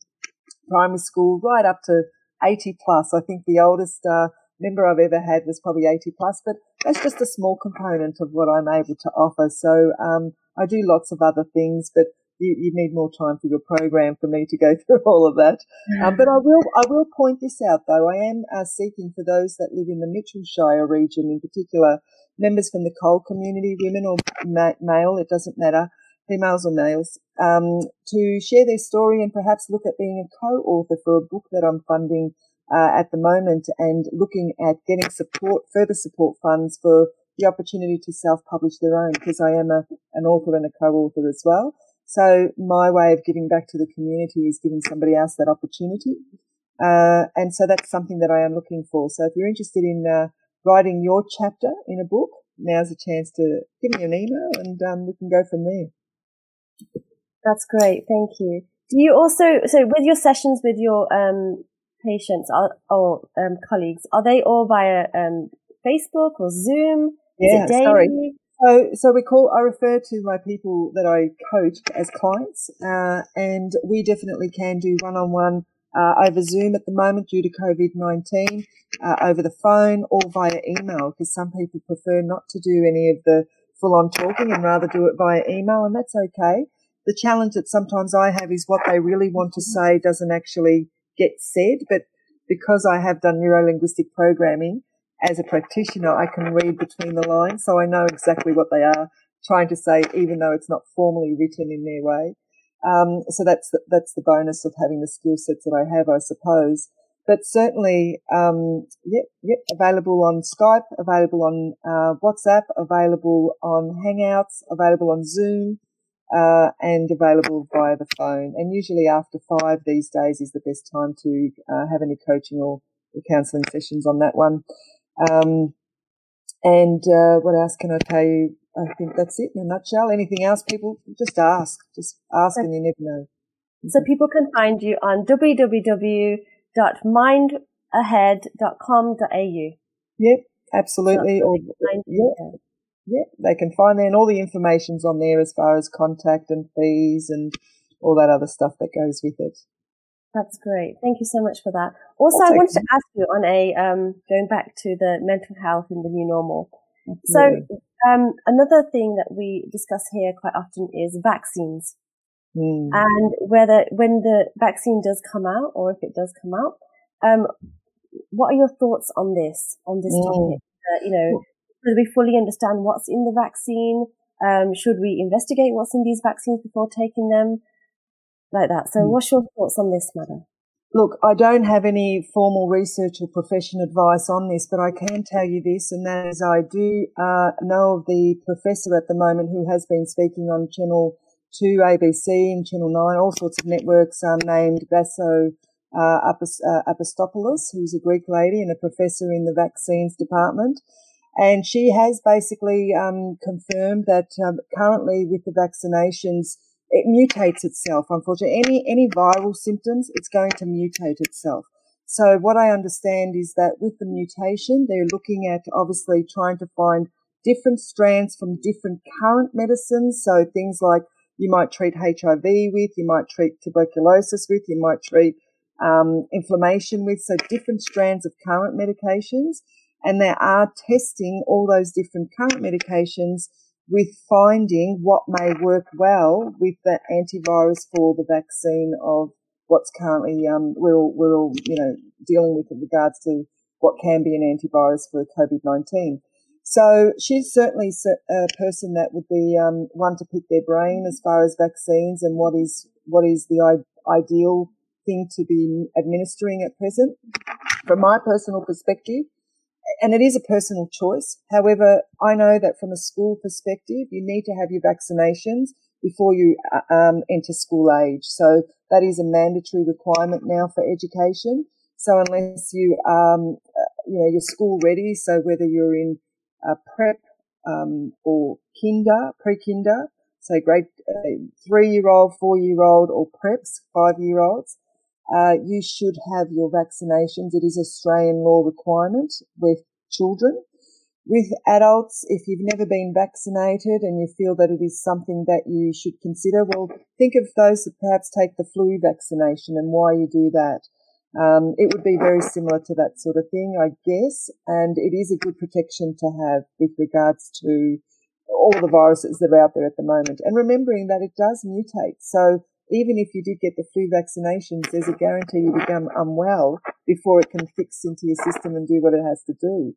primary school, right up to 80 plus. I think the oldest uh, member I've ever had was probably 80 plus, but that's just a small component of what I'm able to offer. So um, I do lots of other things, but you, you need more time for your program for me to go (laughs) through all of that. Um, but I will, I will point this out though. I am uh, seeking for those that live in the Mitchell Shire region, in particular, members from the coal community, women or ma- male, it doesn't matter, females or males, um, to share their story and perhaps look at being a co-author for a book that I'm funding uh, at the moment and looking at getting support, further support funds for the opportunity to self-publish their own because I am a, an author and a co-author as well. So my way of giving back to the community is giving somebody else that opportunity. Uh, and so that's something that I am looking for. So if you're interested in uh, writing your chapter in a book, now's a chance to give me an email and um, we can go from there. That's great. Thank you. Do you also, so with your sessions with your um, patients or, or um, colleagues, are they all via um, Facebook or Zoom? Yeah, sorry. So, so we call, I refer to my people that I coach as clients, uh, and we definitely can do one-on-one uh, over Zoom at the moment due to COVID-19, uh, over the phone or via email because some people prefer not to do any of the full on talking and rather do it via email and that's okay. The challenge that sometimes I have is what they really want to say doesn't actually get said, but because I have done neurolinguistic programming as a practitioner, I can read between the lines. So I know exactly what they are trying to say, even though it's not formally written in their way. Um, so that's the, that's the bonus of having the skill sets that I have, I suppose. But certainly, um, yeah, yeah, available on Skype, available on uh, WhatsApp, available on Hangouts, available on Zoom, uh, and available via the phone. And usually after five these days is the best time to uh, have any coaching or, or counselling sessions on that one. Um, and uh, what else can I tell you? I think that's it in a nutshell. Anything else, people? Just ask. Just ask and you never know. So people can find you on www.mindahead.com.au. Yep, absolutely. So, or, yeah, yeah, they can find there and all the information's on there as far as contact and fees and all that other stuff that goes with it. That's great. Thank you so much for that. Also, I wanted to ask you on a, um, going back to the mental health in the new normal. Absolutely. So um, another thing that we discuss here quite often is vaccines. Mm. And whether, when the vaccine does come out or if it does come out, um, what are your thoughts on this, on this mm. topic? Uh, you know, should we fully understand what's in the vaccine? Um, should we investigate what's in these vaccines before taking them? Like that. So mm. what's your thoughts on this matter? Look, I don't have any formal research or profession advice on this, but I can tell you this, and that is I do uh, know of the professor at the moment who has been speaking on Channel 2 ABC and Channel 9, all sorts of networks um, named Vasso uh, uh, Apostolopoulos, who's a Greek lady and a professor in the vaccines department. And she has basically um, confirmed that um, currently with the vaccinations, it mutates itself. Unfortunately, any any viral symptoms, it's going to mutate itself. So what I understand is that with the mutation, they're looking at obviously trying to find different strands from different current medicines. So things like you might treat HIV with, you might treat tuberculosis with, you might treat um, inflammation with. So different strands of current medications, and they are testing all those different current medications with finding what may work well with the antivirus for the vaccine of what's currently um, we're all, we're all you know dealing with in regards to what can be an antivirus for COVID nineteen. So she's certainly a person that would be um, one to pick their brain as far as vaccines and what is what is the ideal thing to be administering at present. From my personal perspective, and it is a personal choice. However, I know that from a school perspective, you need to have your vaccinations before you uh, um, enter school age. So that is a mandatory requirement now for education. So unless you, um, uh, you know, you're school ready, so whether you're in uh, prep um, or kinder, pre-kinder, so grade uh, three-year-old, four-year-old, or preps, five-year-olds, uh, you should have your vaccinations. It is Australian law requirement with children. With adults, if you've never been vaccinated and you feel that it is something that you should consider, well, think of those that perhaps take the flu vaccination and why you do that. Um, it would be very similar to that sort of thing, I guess, and it is a good protection to have with regards to all the viruses that are out there at the moment. And remembering that it does mutate. So even if you did get the flu vaccinations, there's a guarantee you become unwell before it can fix into your system and do what it has to do.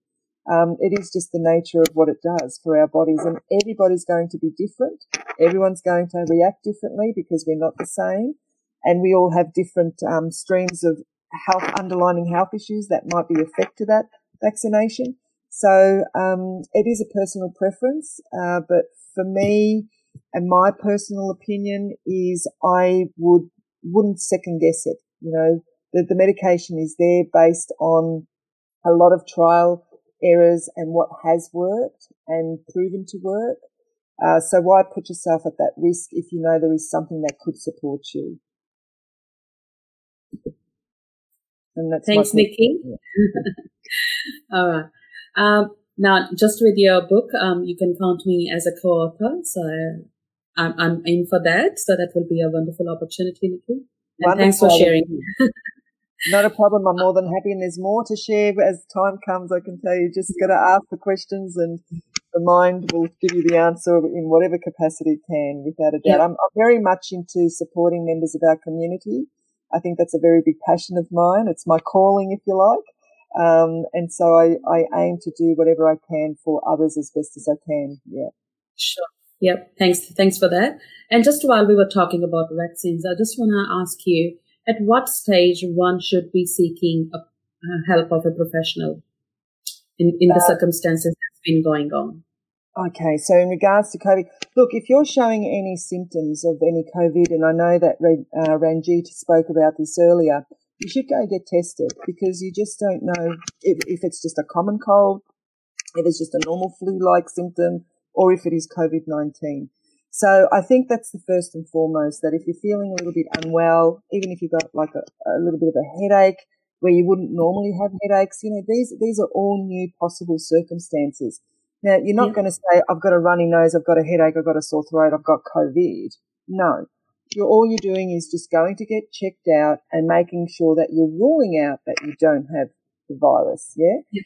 Um, it is just the nature of what it does for our bodies, and everybody's going to be different. Everyone's going to react differently because we're not the same, and we all have different um, streams of health, underlying health issues that might be effect to that vaccination. So um, it is a personal preference, uh, but for me, and my personal opinion is I would wouldn't second guess it. You know, the, the medication is there based on a lot of trial errors and what has worked and proven to work. Uh, so why put yourself at that risk if you know there is something that could support you? And that's Thanks, Nikki. (laughs) All right. Um, now, just with your book, um, you can count me as a co-author. So I'm, I'm in for that. So that will be a wonderful opportunity, Nikki. And wonderful. thanks for sharing. (laughs) Not a problem. I'm more (laughs) than happy, and there's more to share as time comes. I can tell you, just got to ask the questions, and the mind will give you the answer in whatever capacity it can, without a doubt. I'm, I'm very much into supporting members of our community. I think that's a very big passion of mine. It's my calling, if you like. Um, and so I, I aim to do whatever I can for others as best as I can. Yeah. Sure. Yep. Thanks. Thanks for that. And just while we were talking about vaccines, I just want to ask you at what stage one should be seeking a, uh, help of a professional in, in the uh, circumstances that's been going on? Okay, so in regards to COVID, look, if you're showing any symptoms of any COVID, and I know that uh, Ranjit spoke about this earlier, you should go get tested because you just don't know if, if it's just a common cold, if it's just a normal flu-like symptom, or if it is COVID-19. So I think that's the first and foremost that if you're feeling a little bit unwell, even if you've got like a, a little bit of a headache where you wouldn't normally have headaches, you know, these, these are all new possible circumstances. Now, you're not yeah. going to say, I've got a runny nose, I've got a headache, I've got a sore throat, I've got COVID. No. You're, all you're doing is just going to get checked out and making sure that you're ruling out that you don't have the virus. Yeah? yeah.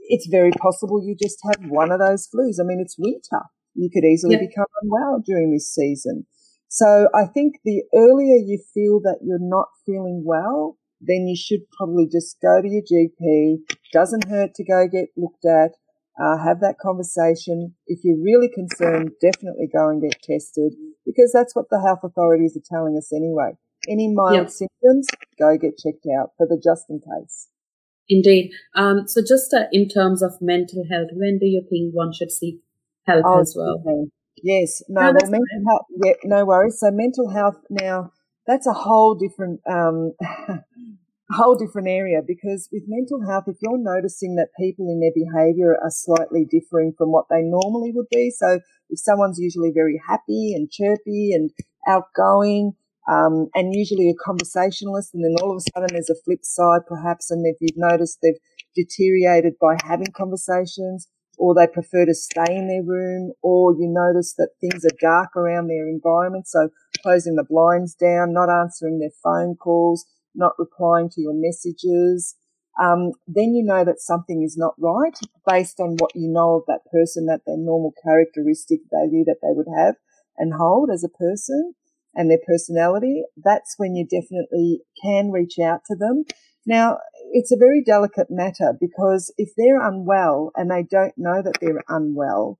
It's very possible you just have one of those flus. I mean, it's winter. You could easily yeah. become unwell during this season. So I think the earlier you feel that you're not feeling well, then you should probably just go to your GP. Doesn't hurt to go get looked at. Uh, have that conversation. If you're really concerned, definitely go and get tested because that's what the health authorities are telling us anyway. Any mild yep. symptoms, go get checked out for the just in case. Indeed. Um, so just uh, in terms of mental health, when do you think one should seek help oh, as well? Okay. Yes. No, no well, mental health, yeah, no worries. So mental health now, that's a whole different, um, (laughs) whole different area because with mental health, if you're noticing that people in their behavior are slightly differing from what they normally would be. So if someone's usually very happy and chirpy and outgoing, um, and usually a conversationalist, and then all of a sudden there's a flip side perhaps, and if you've noticed they've deteriorated by having conversations, or they prefer to stay in their room, or you notice that things are dark around their environment, so closing the blinds down, not answering their phone calls, not replying to your messages, um, then you know that something is not right based on what you know of that person, that their normal characteristic value that they would have and hold as a person and their personality. That's when you definitely can reach out to them. Now, it's a very delicate matter because if they're unwell and they don't know that they're unwell,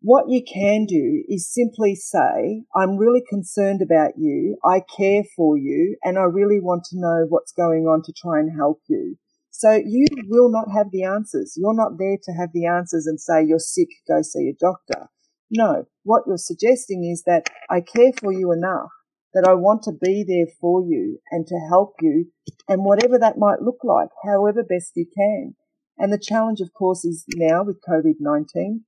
what you can do is simply say, I'm really concerned about you. I care for you and I really want to know what's going on to try and help you. So you will not have the answers. You're not there to have the answers and say you're sick, go see a doctor. No, what you're suggesting is that I care for you enough that I want to be there for you and to help you and whatever that might look like, however best you can. And the challenge, of course, is now with COVID-19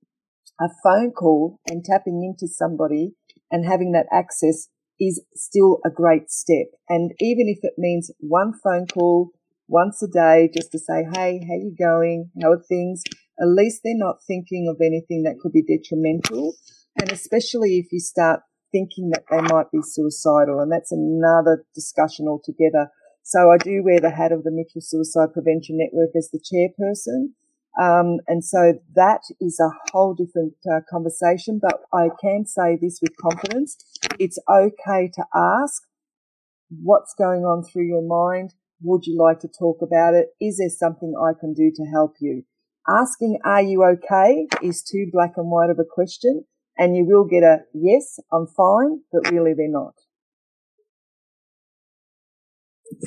a phone call and tapping into somebody and having that access is still a great step. And even if it means one phone call once a day just to say, Hey, how you going? How are things? At least they're not thinking of anything that could be detrimental. And especially if you start thinking that they might be suicidal. And that's another discussion altogether. So I do wear the hat of the Mitchell Suicide Prevention Network as the chairperson. Um, and so that is a whole different uh, conversation, but I can say this with confidence. It's okay to ask what's going on through your mind. Would you like to talk about it? Is there something I can do to help you? Asking, are you okay is too black and white of a question and you will get a yes, I'm fine, but really they're not.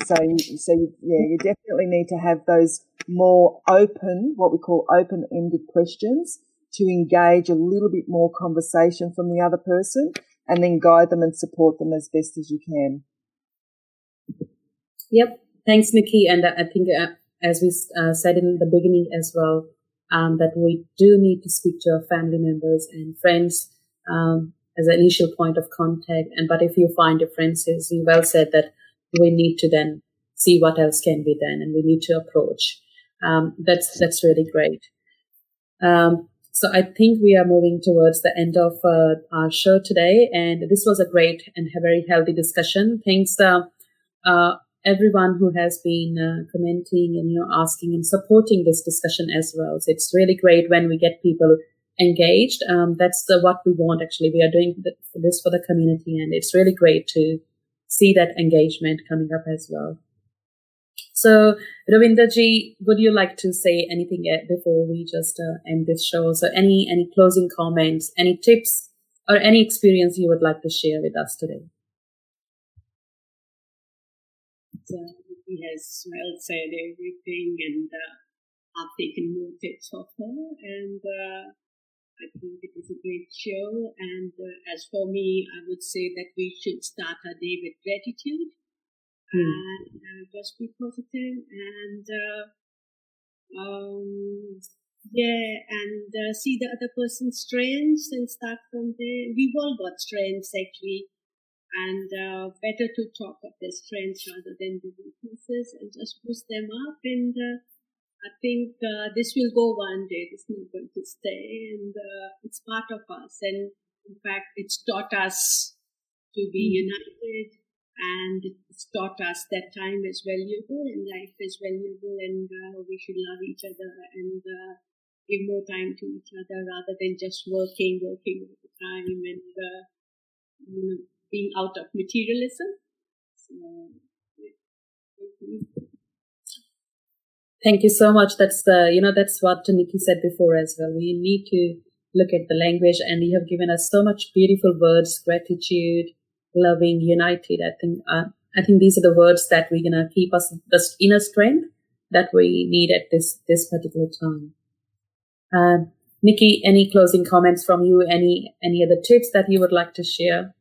So, you, so you, yeah, you definitely need to have those more open, what we call open-ended questions to engage a little bit more conversation from the other person and then guide them and support them as best as you can. Yep. Thanks, Nikki. And I think, uh, as we uh, said in the beginning as well, um, that we do need to speak to our family members and friends um, as an initial point of contact. And but if you find differences, you well said that we need to then see what else can be done, and we need to approach. Um, that's that's really great. Um, so I think we are moving towards the end of uh, our show today, and this was a great and a very healthy discussion. Thanks, uh, uh, everyone who has been uh, commenting and you know asking and supporting this discussion as well. So it's really great when we get people engaged. Um, that's the, what we want actually. We are doing this for the community, and it's really great to see that engagement coming up as well. So, Ravinderji, would you like to say anything before we just uh, end this show? So, any any closing comments, any tips, or any experience you would like to share with us today? Uh, he has well said everything, and uh, I've taken notice of her, and uh, I think it was a great show. And uh, as for me, I would say that we should start our day with gratitude and uh, just be positive and uh, um, yeah, and uh, see the other person's strengths and start from there. We've all got strengths actually, and uh, better to talk of their strengths rather than the weaknesses and just boost them up. And uh, I think uh, this will go one day. This is not going to stay, and it's part of us. And in fact, it's taught us to be mm. united and it's taught us that time is valuable and life is valuable and uh, we should love each other and uh, give more time to each other rather than just working, working all the time and uh, you know, being out of materialism. So, yeah. Thank you so much. That's the, you know, that's what Nikki said before as well. We need to look at the language and you have given us so much beautiful words, gratitude, loving, united. I think uh, I think these are the words that we're gonna keep us the inner strength that we need at this this particular time. Uh, Nikki, any closing comments from you? Any any other tips that you would like to share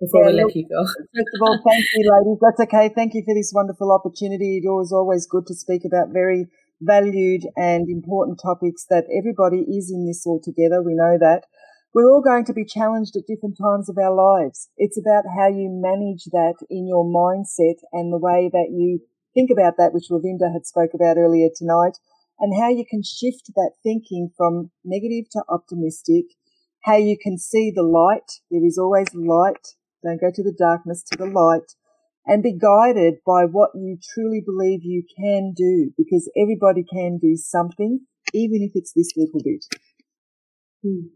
before yeah, we let you go? (laughs) First of all, thank you, ladies. That's okay. Thank you for this wonderful opportunity. It was always good to speak about very valued and important topics that everybody is in this all together. We know that. We're all going to be challenged at different times of our lives. It's about how you manage that in your mindset and the way that you think about that, which Ravinda had spoke about earlier tonight, and how you can shift that thinking from negative to optimistic, how you can see the light. There is always light. Don't go to the darkness, to the light and be guided by what you truly believe you can do because everybody can do something, even if it's this little bit. Hmm.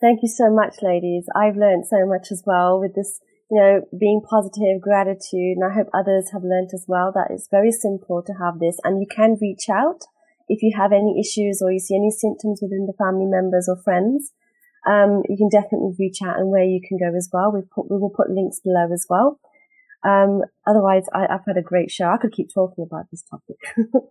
Thank you so much, ladies. I've learned so much as well with this, you know, being positive, gratitude, and I hope others have learned as well that it's very simple to have this and you can reach out if you have any issues or you see any symptoms within the family members or friends. Um, you can definitely reach out and where you can go as well. We've put, we will put links below as well. Um, otherwise, I, I've had a great show. I could keep talking about this topic. (laughs)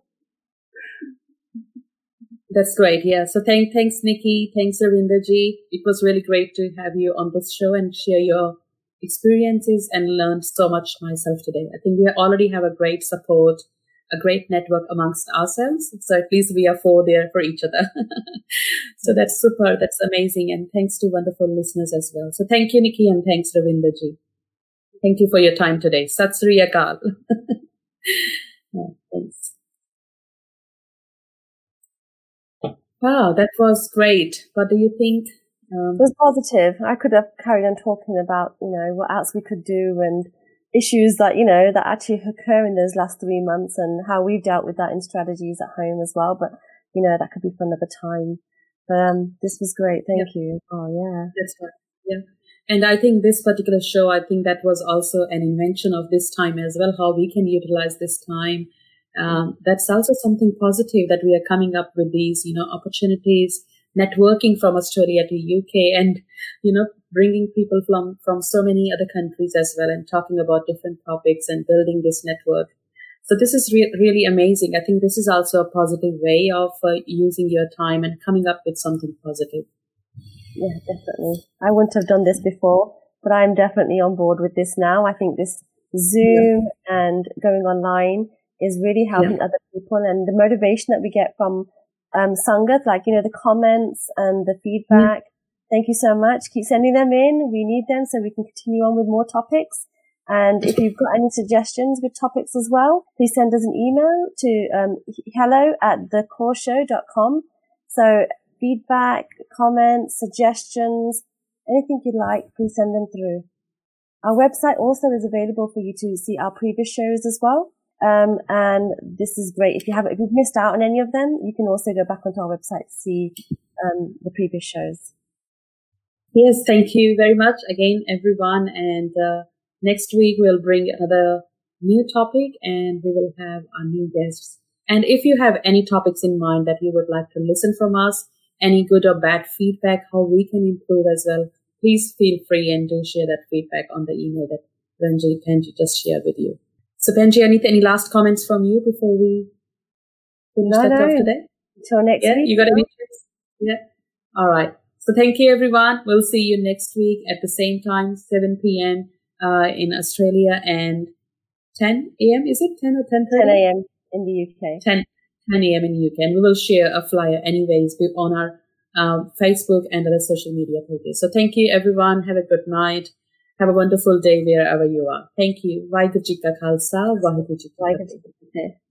That's great. Yeah. So thank, thanks, Nikki. Thanks, Ravinderji. It was really great to have you on this show and share your experiences and learned so much myself today. I think we already have a great support, a great network amongst ourselves. So at least we are four there for each other. (laughs) so that's super. That's amazing. And thanks to wonderful listeners as well. So thank you, Nikki, and thanks, Ravinderji. Thank you for your time today. Sat Sri Akal. (laughs) yeah, thanks. Wow, that was great. What do you think? Um, it was positive. I could have carried on talking about, you know, what else we could do and issues that, you know, that actually occur in those last three months and how we've dealt with that in strategies at home as well. But, you know, that could be for another time. But, um, this was great. Thank yep. you. Oh, yeah. That's right. Yeah. And I think this particular show, I think that was also an invention of this time as well, how we can utilize this time um, that's also something positive that we are coming up with these, you know, opportunities, networking from Australia to UK and, you know, bringing people from, from so many other countries as well and talking about different topics and building this network. So this is re- really amazing. I think this is also a positive way of uh, using your time and coming up with something positive. Yeah, definitely. I wouldn't have done this before, but I'm definitely on board with this now. I think this Zoom yeah. and going online is really helping yeah. other people and the motivation that we get from um, Sangat, like, you know, the comments and the feedback. Thank you so much. Keep sending them in. We need them so we can continue on with more topics. And if you've got any suggestions with topics as well, please send us an email to um, hello at thekaurshow.com. So feedback, comments, suggestions, anything you'd like, please send them through. Our website also is available for you to see our previous shows as well. Um, and this is great. If you have, if you've missed out on any of them, you can also go back onto our website to see um, the previous shows. Yes, thank you very much again, everyone. And uh, next week we'll bring another new topic, and we will have our new guests. And if you have any topics in mind that you would like to listen from us, any good or bad feedback, how we can improve as well, please feel free and do share that feedback on the email that Penji Penji just shared with you. So Penji, any, any last comments from you before we finish no, that no. off today? Until next yeah, week. You got any tips? Yeah. All right. So thank you everyone. We'll see you next week at the same time, 7 p.m. Uh, in Australia and 10 a.m. Is it 10 or 10 10 a.m. in the UK. 10, 10 a.m. in the UK. And we will share a flyer anyways on our um, Facebook and other social media pages. So thank you everyone. Have a good night. Have a wonderful day wherever you are. Thank you. Vaheguru Ji Ka Khalsa, Vaheguru Ji Ki